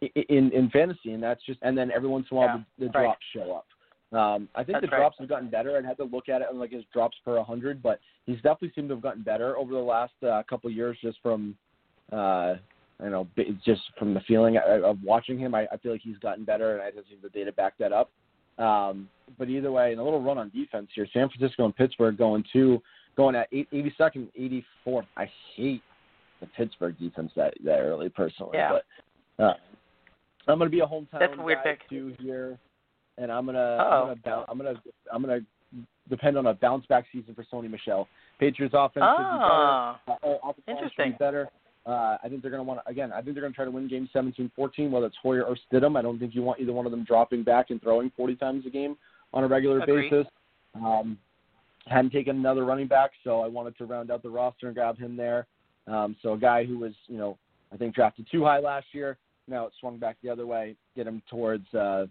in in fantasy, and that's just and then every once in a while Yeah, the, the right. drops show up. Um, I think That's the right. drops have gotten better. I'd have to look at it on like his drops per hundred, but he's definitely seemed to have gotten better over the last uh, couple of years, just from uh, I don't know, just from the feeling of of watching him. I, I feel like he's gotten better, and I just think the data back that up. Um, but either way, and a little run on defense here. San Francisco and Pittsburgh going two, going at 82nd, 84th. I hate the Pittsburgh defense that that early personally, Yeah. but uh, I'm gonna be a hometown That's a weird guy pick. too here, and I'm gonna Uh-oh. I'm gonna, boun- I'm gonna I'm gonna depend on a bounce back season for Sony Michel. Patriots offense should be better. Uh, offensive line should Interesting. be better. Uh, I think they're going to want to again. I think they're going to try to win game 17-14, whether it's Hoyer or Stidham. I don't think you want either one of them dropping back and throwing 40 times a game on a regular Agreed. basis. Um, hadn't taken another running back, so I wanted to round out the roster and grab him there. Um, so a guy who was, you know, I think drafted too high last year. Now it swung back the other way, get him towards uh,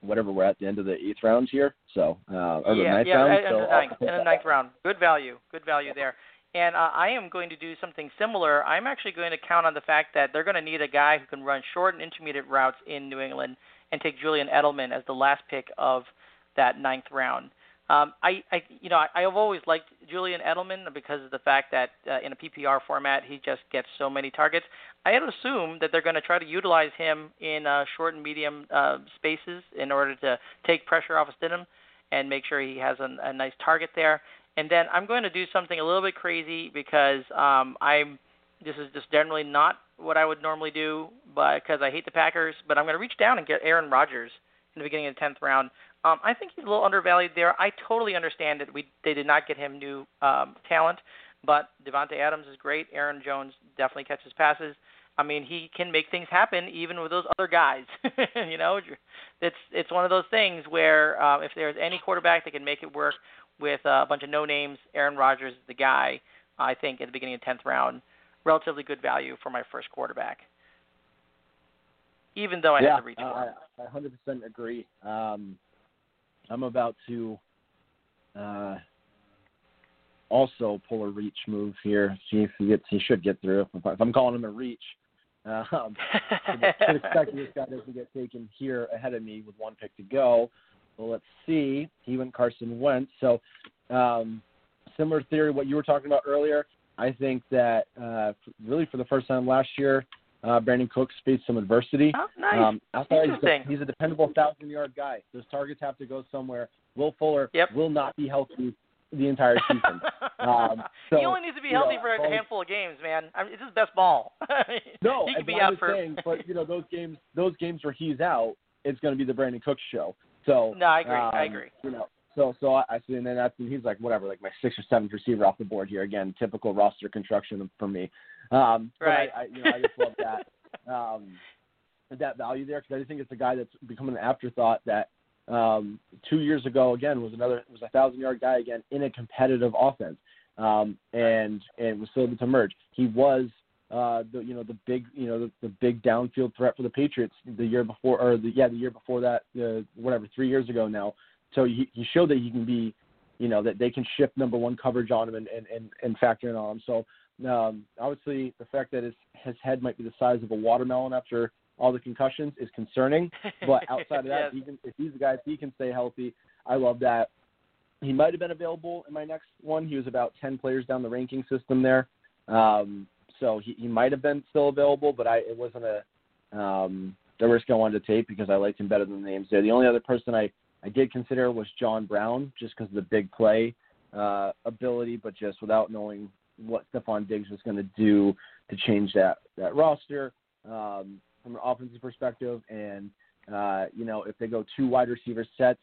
whatever we're at the end of the eighth round here. So uh, or the yeah, ninth yeah, round. in so the ninth, the ninth round. Good value, good value there. And uh, I am going to do something similar. I'm actually going to count on the fact that they're going to need a guy who can run short and intermediate routes in New England, and take Julian Edelman as the last pick of that ninth round. Um, I, I, you know, I, I've always liked Julian Edelman because of the fact that uh, in a PPR format he just gets so many targets. I had assumed that they're going to try to utilize him in uh, short and medium uh, spaces in order to take pressure off of Stidham and make sure he has a nice target there. And then I'm going to do something a little bit crazy because um, I'm. This is just generally not what I would normally do, but because I hate the Packers. But I'm going to reach down and get Aaron Rodgers in the beginning of the tenth round. Um, I think he's a little undervalued there. I totally understand that we they did not get him new um, talent, but Davante Adams is great. Aaron Jones definitely catches passes. I mean, he can make things happen even with those other guys. you know, it's it's one of those things where uh, if there's any quarterback that can make it work with a bunch of no names, Aaron Rodgers is the guy. I think at the beginning of the tenth round, relatively good value for my first quarterback. Even though I yeah, have to reach uh, for him. I, I 100% agree. Um, I'm about to uh, also pull a reach move here. See if he gets. He should get through. If, if I'm calling him a reach, um, should expect this guy doesn't get taken here ahead of me with one pick to go. Well, let's see. He went Carson Wentz. So, um, similar theory what you were talking about earlier. I think that uh, really for the first time last year, uh, Brandin Cooks faced some adversity. oh, nice. Um, outside, he's, Interesting. a, he's a dependable thousand yard guy. Those targets have to go somewhere. Will Fuller Yep. will not be healthy the entire season. Um, so, he only needs to be healthy know, for a handful of games, man. I mean, it's his best ball. no, he could be out for. saying, but you know those games, those games where he's out, it's going to be the Brandin Cooks show. So no, I agree. I um, agree. You know, so so I I see, and then that's and he's like whatever, like my sixth or seventh receiver off the board here again. Typical roster construction for me. Um, but I, I, you know, I just love that um, that value there because I just think it's a guy that's become an afterthought that um, two years ago again was another was a thousand yard guy again in a competitive offense, um, and and was still able to merge. He was. Uh, the you know the big you know the, the big downfield threat for the Patriots the year before or the yeah the year before that uh, whatever three years ago now so he, he showed that he can be, you know, that they can shift number one coverage on him and, and, and, and factor in on him. So um, obviously the fact that his, his head might be the size of a watermelon after all the concussions is concerning. But outside of that, yes. he can, if he's a guy, if he can stay healthy, I love that. He might have been available in my next one. He was about 10 players down the ranking system there. Um, so he, he might have been still available, but I it wasn't a um, the risk I wanted to take because I liked him better than the names there. The only other person I, I did consider was John Brown, just because of the big play uh, ability, but just without knowing what Stefon Diggs was going to do to change that that roster um, from an offensive perspective. And uh, you know, if they go two wide receiver sets,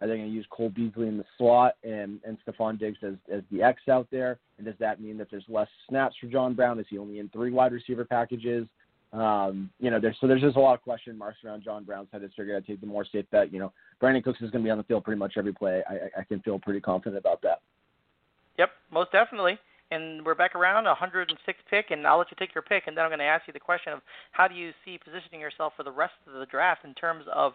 are they going to use Cole Beasley in the slot and and Stefon Diggs as as the X out there? And does that mean that there's less snaps for John Brown? Is he only in three wide receiver packages? Um, you know, there's so there's just a lot of question marks around John Brown's head. I figured I'd take the more safe bet. You know, Brandin Cooks is going to be on the field pretty much every play. I, I- I can feel pretty confident about that. Yep, most definitely. And we're back around 106 pick, and I'll let you take your pick, and then I'm going to ask you the question of how do you see positioning yourself for the rest of the draft in terms of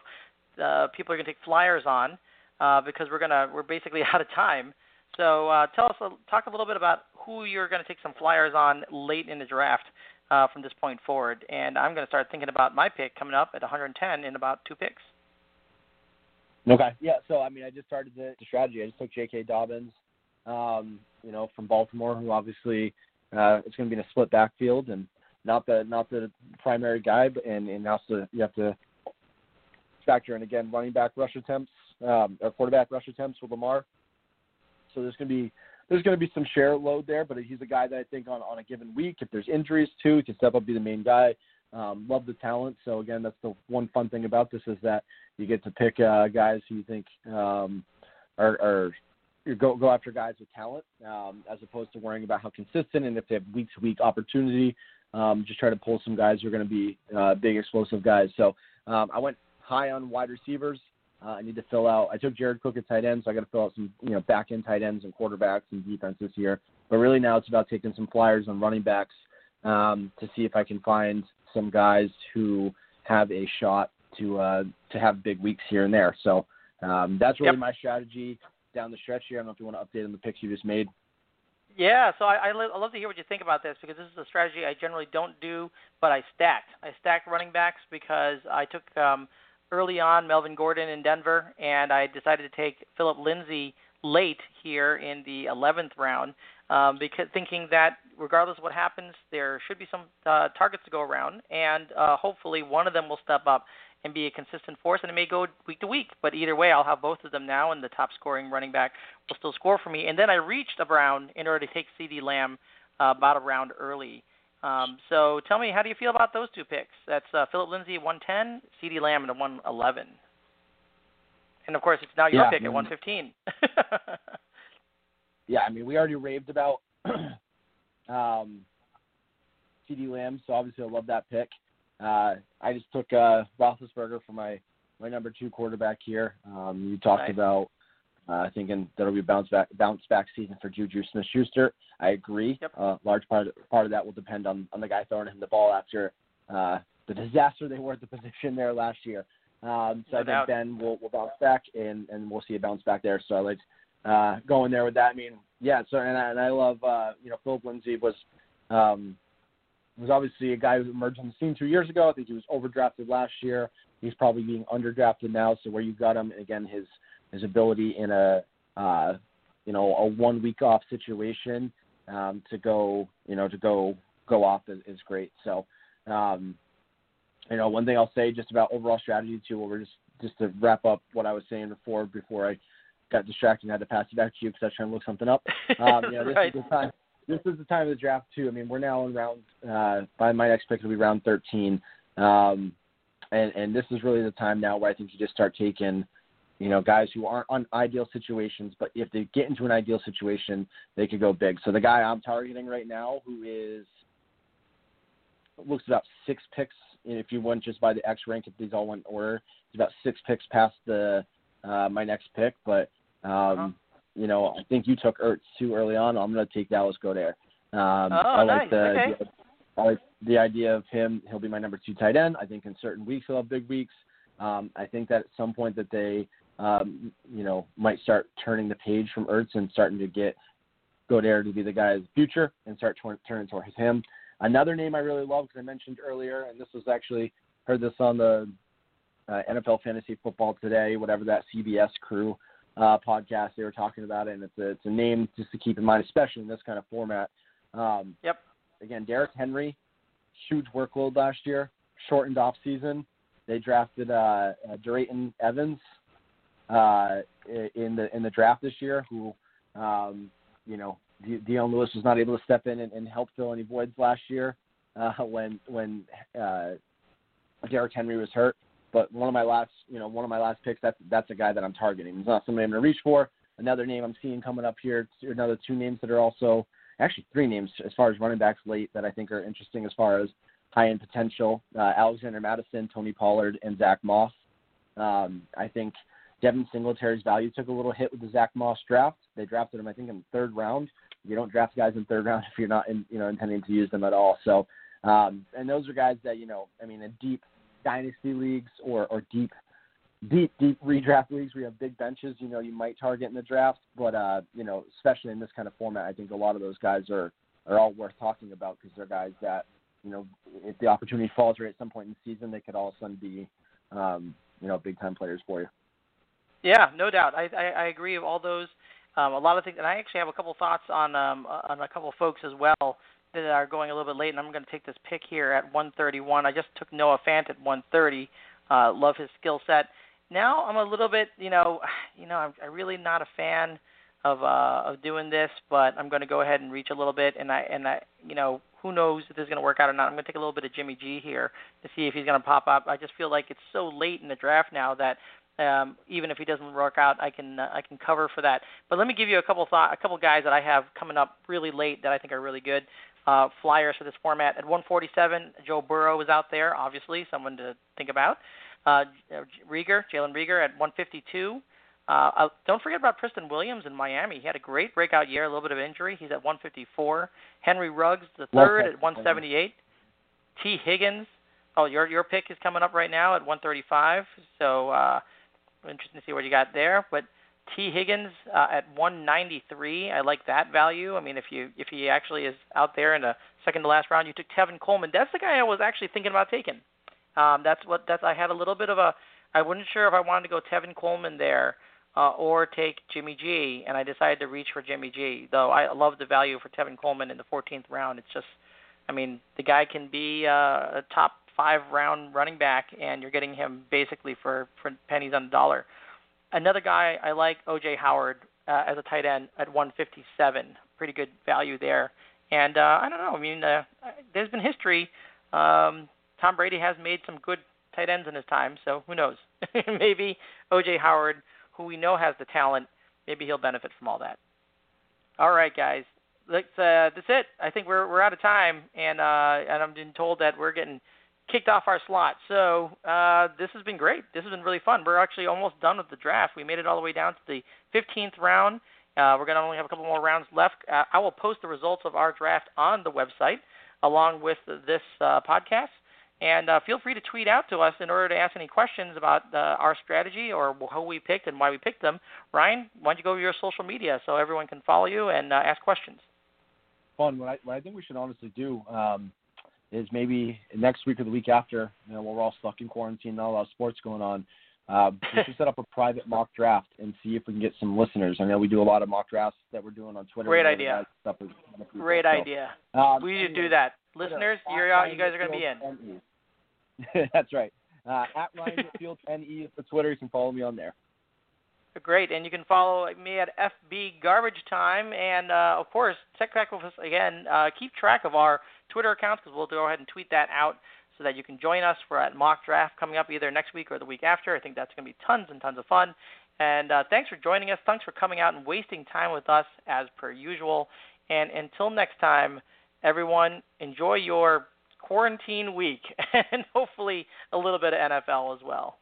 uh, people are going to take flyers on, uh, because we're gonna we're basically out of time. So uh, tell us, talk a little bit about who you're going to take some flyers on late in the draft uh, from this point forward. And I'm going to start thinking about my pick coming up at 110 in about two picks. Okay. Yeah. So I mean, I just started the, the strategy. I just took J.K. Dobbins, um, you know, from Baltimore, who obviously uh, it's going to be in a split backfield and not the not the primary guy, but and and also you have to factor in again running back rush attempts um, or quarterback rush attempts with Lamar. So there's going to be there's going to be some share load there, but he's a guy that I think on on a given week, if there's injuries too, he can step up be the main guy. Um, love the talent. So again, that's the one fun thing about this is that you get to pick uh, guys who you think um, are, are you go go after guys with talent um, as opposed to worrying about how consistent and if they have week to week opportunity. Um, just try to pull some guys who are going to be uh, big explosive guys. So um, I went high on wide receivers. Uh, I need to fill out. I took Jared Cook at tight end, so I got to fill out some you know back end tight ends and quarterbacks and defense this year. But really now it's about taking some flyers on running backs um, to see if I can find some guys who have a shot to uh, to have big weeks here and there. So um, that's really Yep. my strategy down the stretch here. I don't know if you want to update on the picks you just made. Yeah, so I, I, I love to hear what you think about this because this is a strategy I generally don't do, but I stacked. I stacked running backs because I took um, early on Melvin Gordon in Denver, and I decided to take Philip Lindsay late here in the 11th round, um, because thinking that regardless of what happens, there should be some uh, targets to go around, and uh, hopefully one of them will step up and be a consistent force, and it may go week to week. But either way, I'll have both of them now, and the top scoring running back will still score for me. And then I reached a Brown in order to take CeeDee Lamb uh, about a round early. Um, so tell me, how do you feel about those two picks? That's uh, Philip Lindsay at 110, CeeDee Lamb at 111. And of course, it's now your Yeah, pick I at 115. yeah, I mean, we already raved about um, CeeDee Lamb, so obviously I love that pick. Uh, I just took uh, Roethlisberger for my my number two quarterback here. Um, you talked Nice. about uh, thinking that'll be a bounce back bounce back season for Juju Smith-Schuster. I agree. Yep. Uh, large part part of that will depend on on the guy throwing him the ball after uh, the disaster they were at the position there last year. Um, so No I think doubt. Ben will will bounce back and and we'll see a bounce back there. So I like uh, going there with that. I mean, yeah. So and I, and I love uh, you know Philip Lindsay was um, was obviously a guy who emerged on the scene two years ago. I think he was overdrafted last year. He's probably being underdrafted now. So where you got him, and again, his his ability in a uh, you know a one week off situation um, to go you know to go go off is, is great. So um, you know one thing I'll say just about overall strategy too. We're just just to wrap up what I was saying before before I got distracted and had to pass it back to you because I was trying to look something up. Um, you know, this right. is the time. This is the time of the draft too. I mean, we're now in round. Uh, by my next pick it'll be round 13, um, and and this is really the time now where I think you just start taking, you know, guys who aren't on ideal situations, but if they get into an ideal situation, they could go big. So the guy I'm targeting right now, who is looks about six picks. If you went just by the X rank, if these all went in order, he's about six picks past the uh, my next pick. But um, Uh-huh. you know, I think you took Ertz too early on. I'm going to take Dallas Goedert. Um, Oh, I nice. like the Okay. idea, I like the idea of him. He'll be my number two tight end. I think in certain weeks he'll have big weeks. Um, I think that at some point that they, um, you know, might start turning the page from Ertz and starting to get Goedert to be the guy of the future and start tor- turning towards him. Another name I really love because I mentioned earlier, and this was actually heard this on the uh, NFL Fantasy Football Today, whatever that CBS crew uh, podcast. They were talking about it, and it's a, it's a name just to keep in mind, especially in this kind of format. Um, yep. Again, Derrick Henry, huge workload last year, shortened off season. They drafted uh, uh, Darrynton Evans uh, in the in the draft this year, who um, you know Dion Lewis was not able to step in and, and help fill any voids last year uh, when when uh, Derrick Henry was hurt. But one of my last, you know, one of my last picks, that's that's a guy that I'm targeting. He's not somebody I'm going to reach for. Another name I'm seeing coming up here, another two names that are also actually three names as far as running backs late that I think are interesting as far as high end potential. Uh, Alexander Mattison, Tony Pollard, and Zach Moss. Um, I think Devin Singletary's value took a little hit with the Zach Moss draft. They drafted him, I think, in the third round. You don't draft guys in third round if you're not, in, you know, intending to use them at all. So, um, and those are guys that you know, I mean, in deep dynasty leagues or or deep deep deep redraft leagues you have big benches, you know, you might target in the draft. But uh, you know, especially in this kind of format, I think a lot of those guys are are all worth talking about because they're guys that you know, if the opportunity falls right at some point in the season, they could all of a sudden be, um, you know, big time players for you. Yeah, no doubt. I I, I agree with all those. Um, a lot of things, and I actually have a couple thoughts on um, on a couple folks as well that are going a little bit late, and I'm going to take this pick here at 131. I just took Noah Fant at 130. Uh, love his skill set. Now I'm a little bit, you know, you know, I'm, I'm really not a fan of uh, of doing this, but I'm going to go ahead and reach a little bit, and I and I, you know, who knows if this is going to work out or not. I'm going to take a little bit of Jimmy G here to see if he's going to pop up. I just feel like it's so late in the draft now that um, even if he doesn't work out, I can uh, I can cover for that. But let me give you a couple thought, a couple guys that I have coming up really late that I think are really good uh, flyers for this format. At 147, Joe Burrow is out there, obviously, someone to think about. Uh, Reagor, Jalen Reagor at 152. Uh, uh, don't forget about Preston Williams in Miami. He had a great breakout year, a little bit of injury. He's at 154. Henry Ruggs, the third, at 178. Tee Higgins. Oh, your your pick is coming up right now at 135. So uh, interesting to see what you got there. But Tee Higgins uh, at 193. I like that value. I mean, if you if he actually is out there in the second to last round, you took Tevin Coleman. That's the guy I was actually thinking about taking. Um, that's what that's. I had a little bit of a. I wasn't sure if I wanted to go Tevin Coleman there uh, or take Jimmy G, and I decided to reach for Jimmy G. Though I love the value for Tevin Coleman in the 14th round. It's just, I mean, the guy can be uh, a top five round running back, and you're getting him basically for for pennies on the dollar. Another guy I like, OJ Howard, uh, as a tight end at 157. Pretty good value there. And uh, I don't know. I mean, uh, there's been history. Um, Tom Brady has made some good tight ends in his time, so who knows? maybe OJ Howard, who we know has the talent, maybe he'll benefit from all that. All right, guys. Let's, uh, that's it. I think we're we're out of time, and uh, and I'm being told that we're getting kicked off our slot. So uh, this has been great. This has been really fun. We're actually almost done with the draft. We made it all the way down to the 15th round. Uh, we're going to only have a couple more rounds left. Uh, I will post the results of our draft on the website along with this uh, podcast. And uh, feel free to tweet out to us in order to ask any questions about uh, our strategy or who we picked and why we picked them. Ryan, why don't you go over your social media so everyone can follow you and ask questions? Fun. What I, what I think we should honestly do um, is maybe next week or the week after, you know, when we're all stuck in quarantine, not a lot of sports going on, uh, we should set up a private mock draft and see if we can get some listeners. I know we do a lot of mock drafts that we're doing on Twitter. Great idea. Great so, idea. Um, we need to do that. Listeners, you're out. You guys are going to be in. That's right. Uh, at Ryan Whitfield NE for Twitter. You can follow me on there. Great, and you can follow me at FB Garbage Time, and uh, of course, check back with us again. Uh, keep track of our Twitter accounts because we'll go ahead and tweet that out so that you can join us for a mock draft coming up either next week or the week after. I think that's going to be tons and tons of fun. And uh, thanks for joining us. Thanks for coming out and wasting time with us as per usual. And until next time, everyone, enjoy your quarantine week and hopefully a little bit of NFL as well.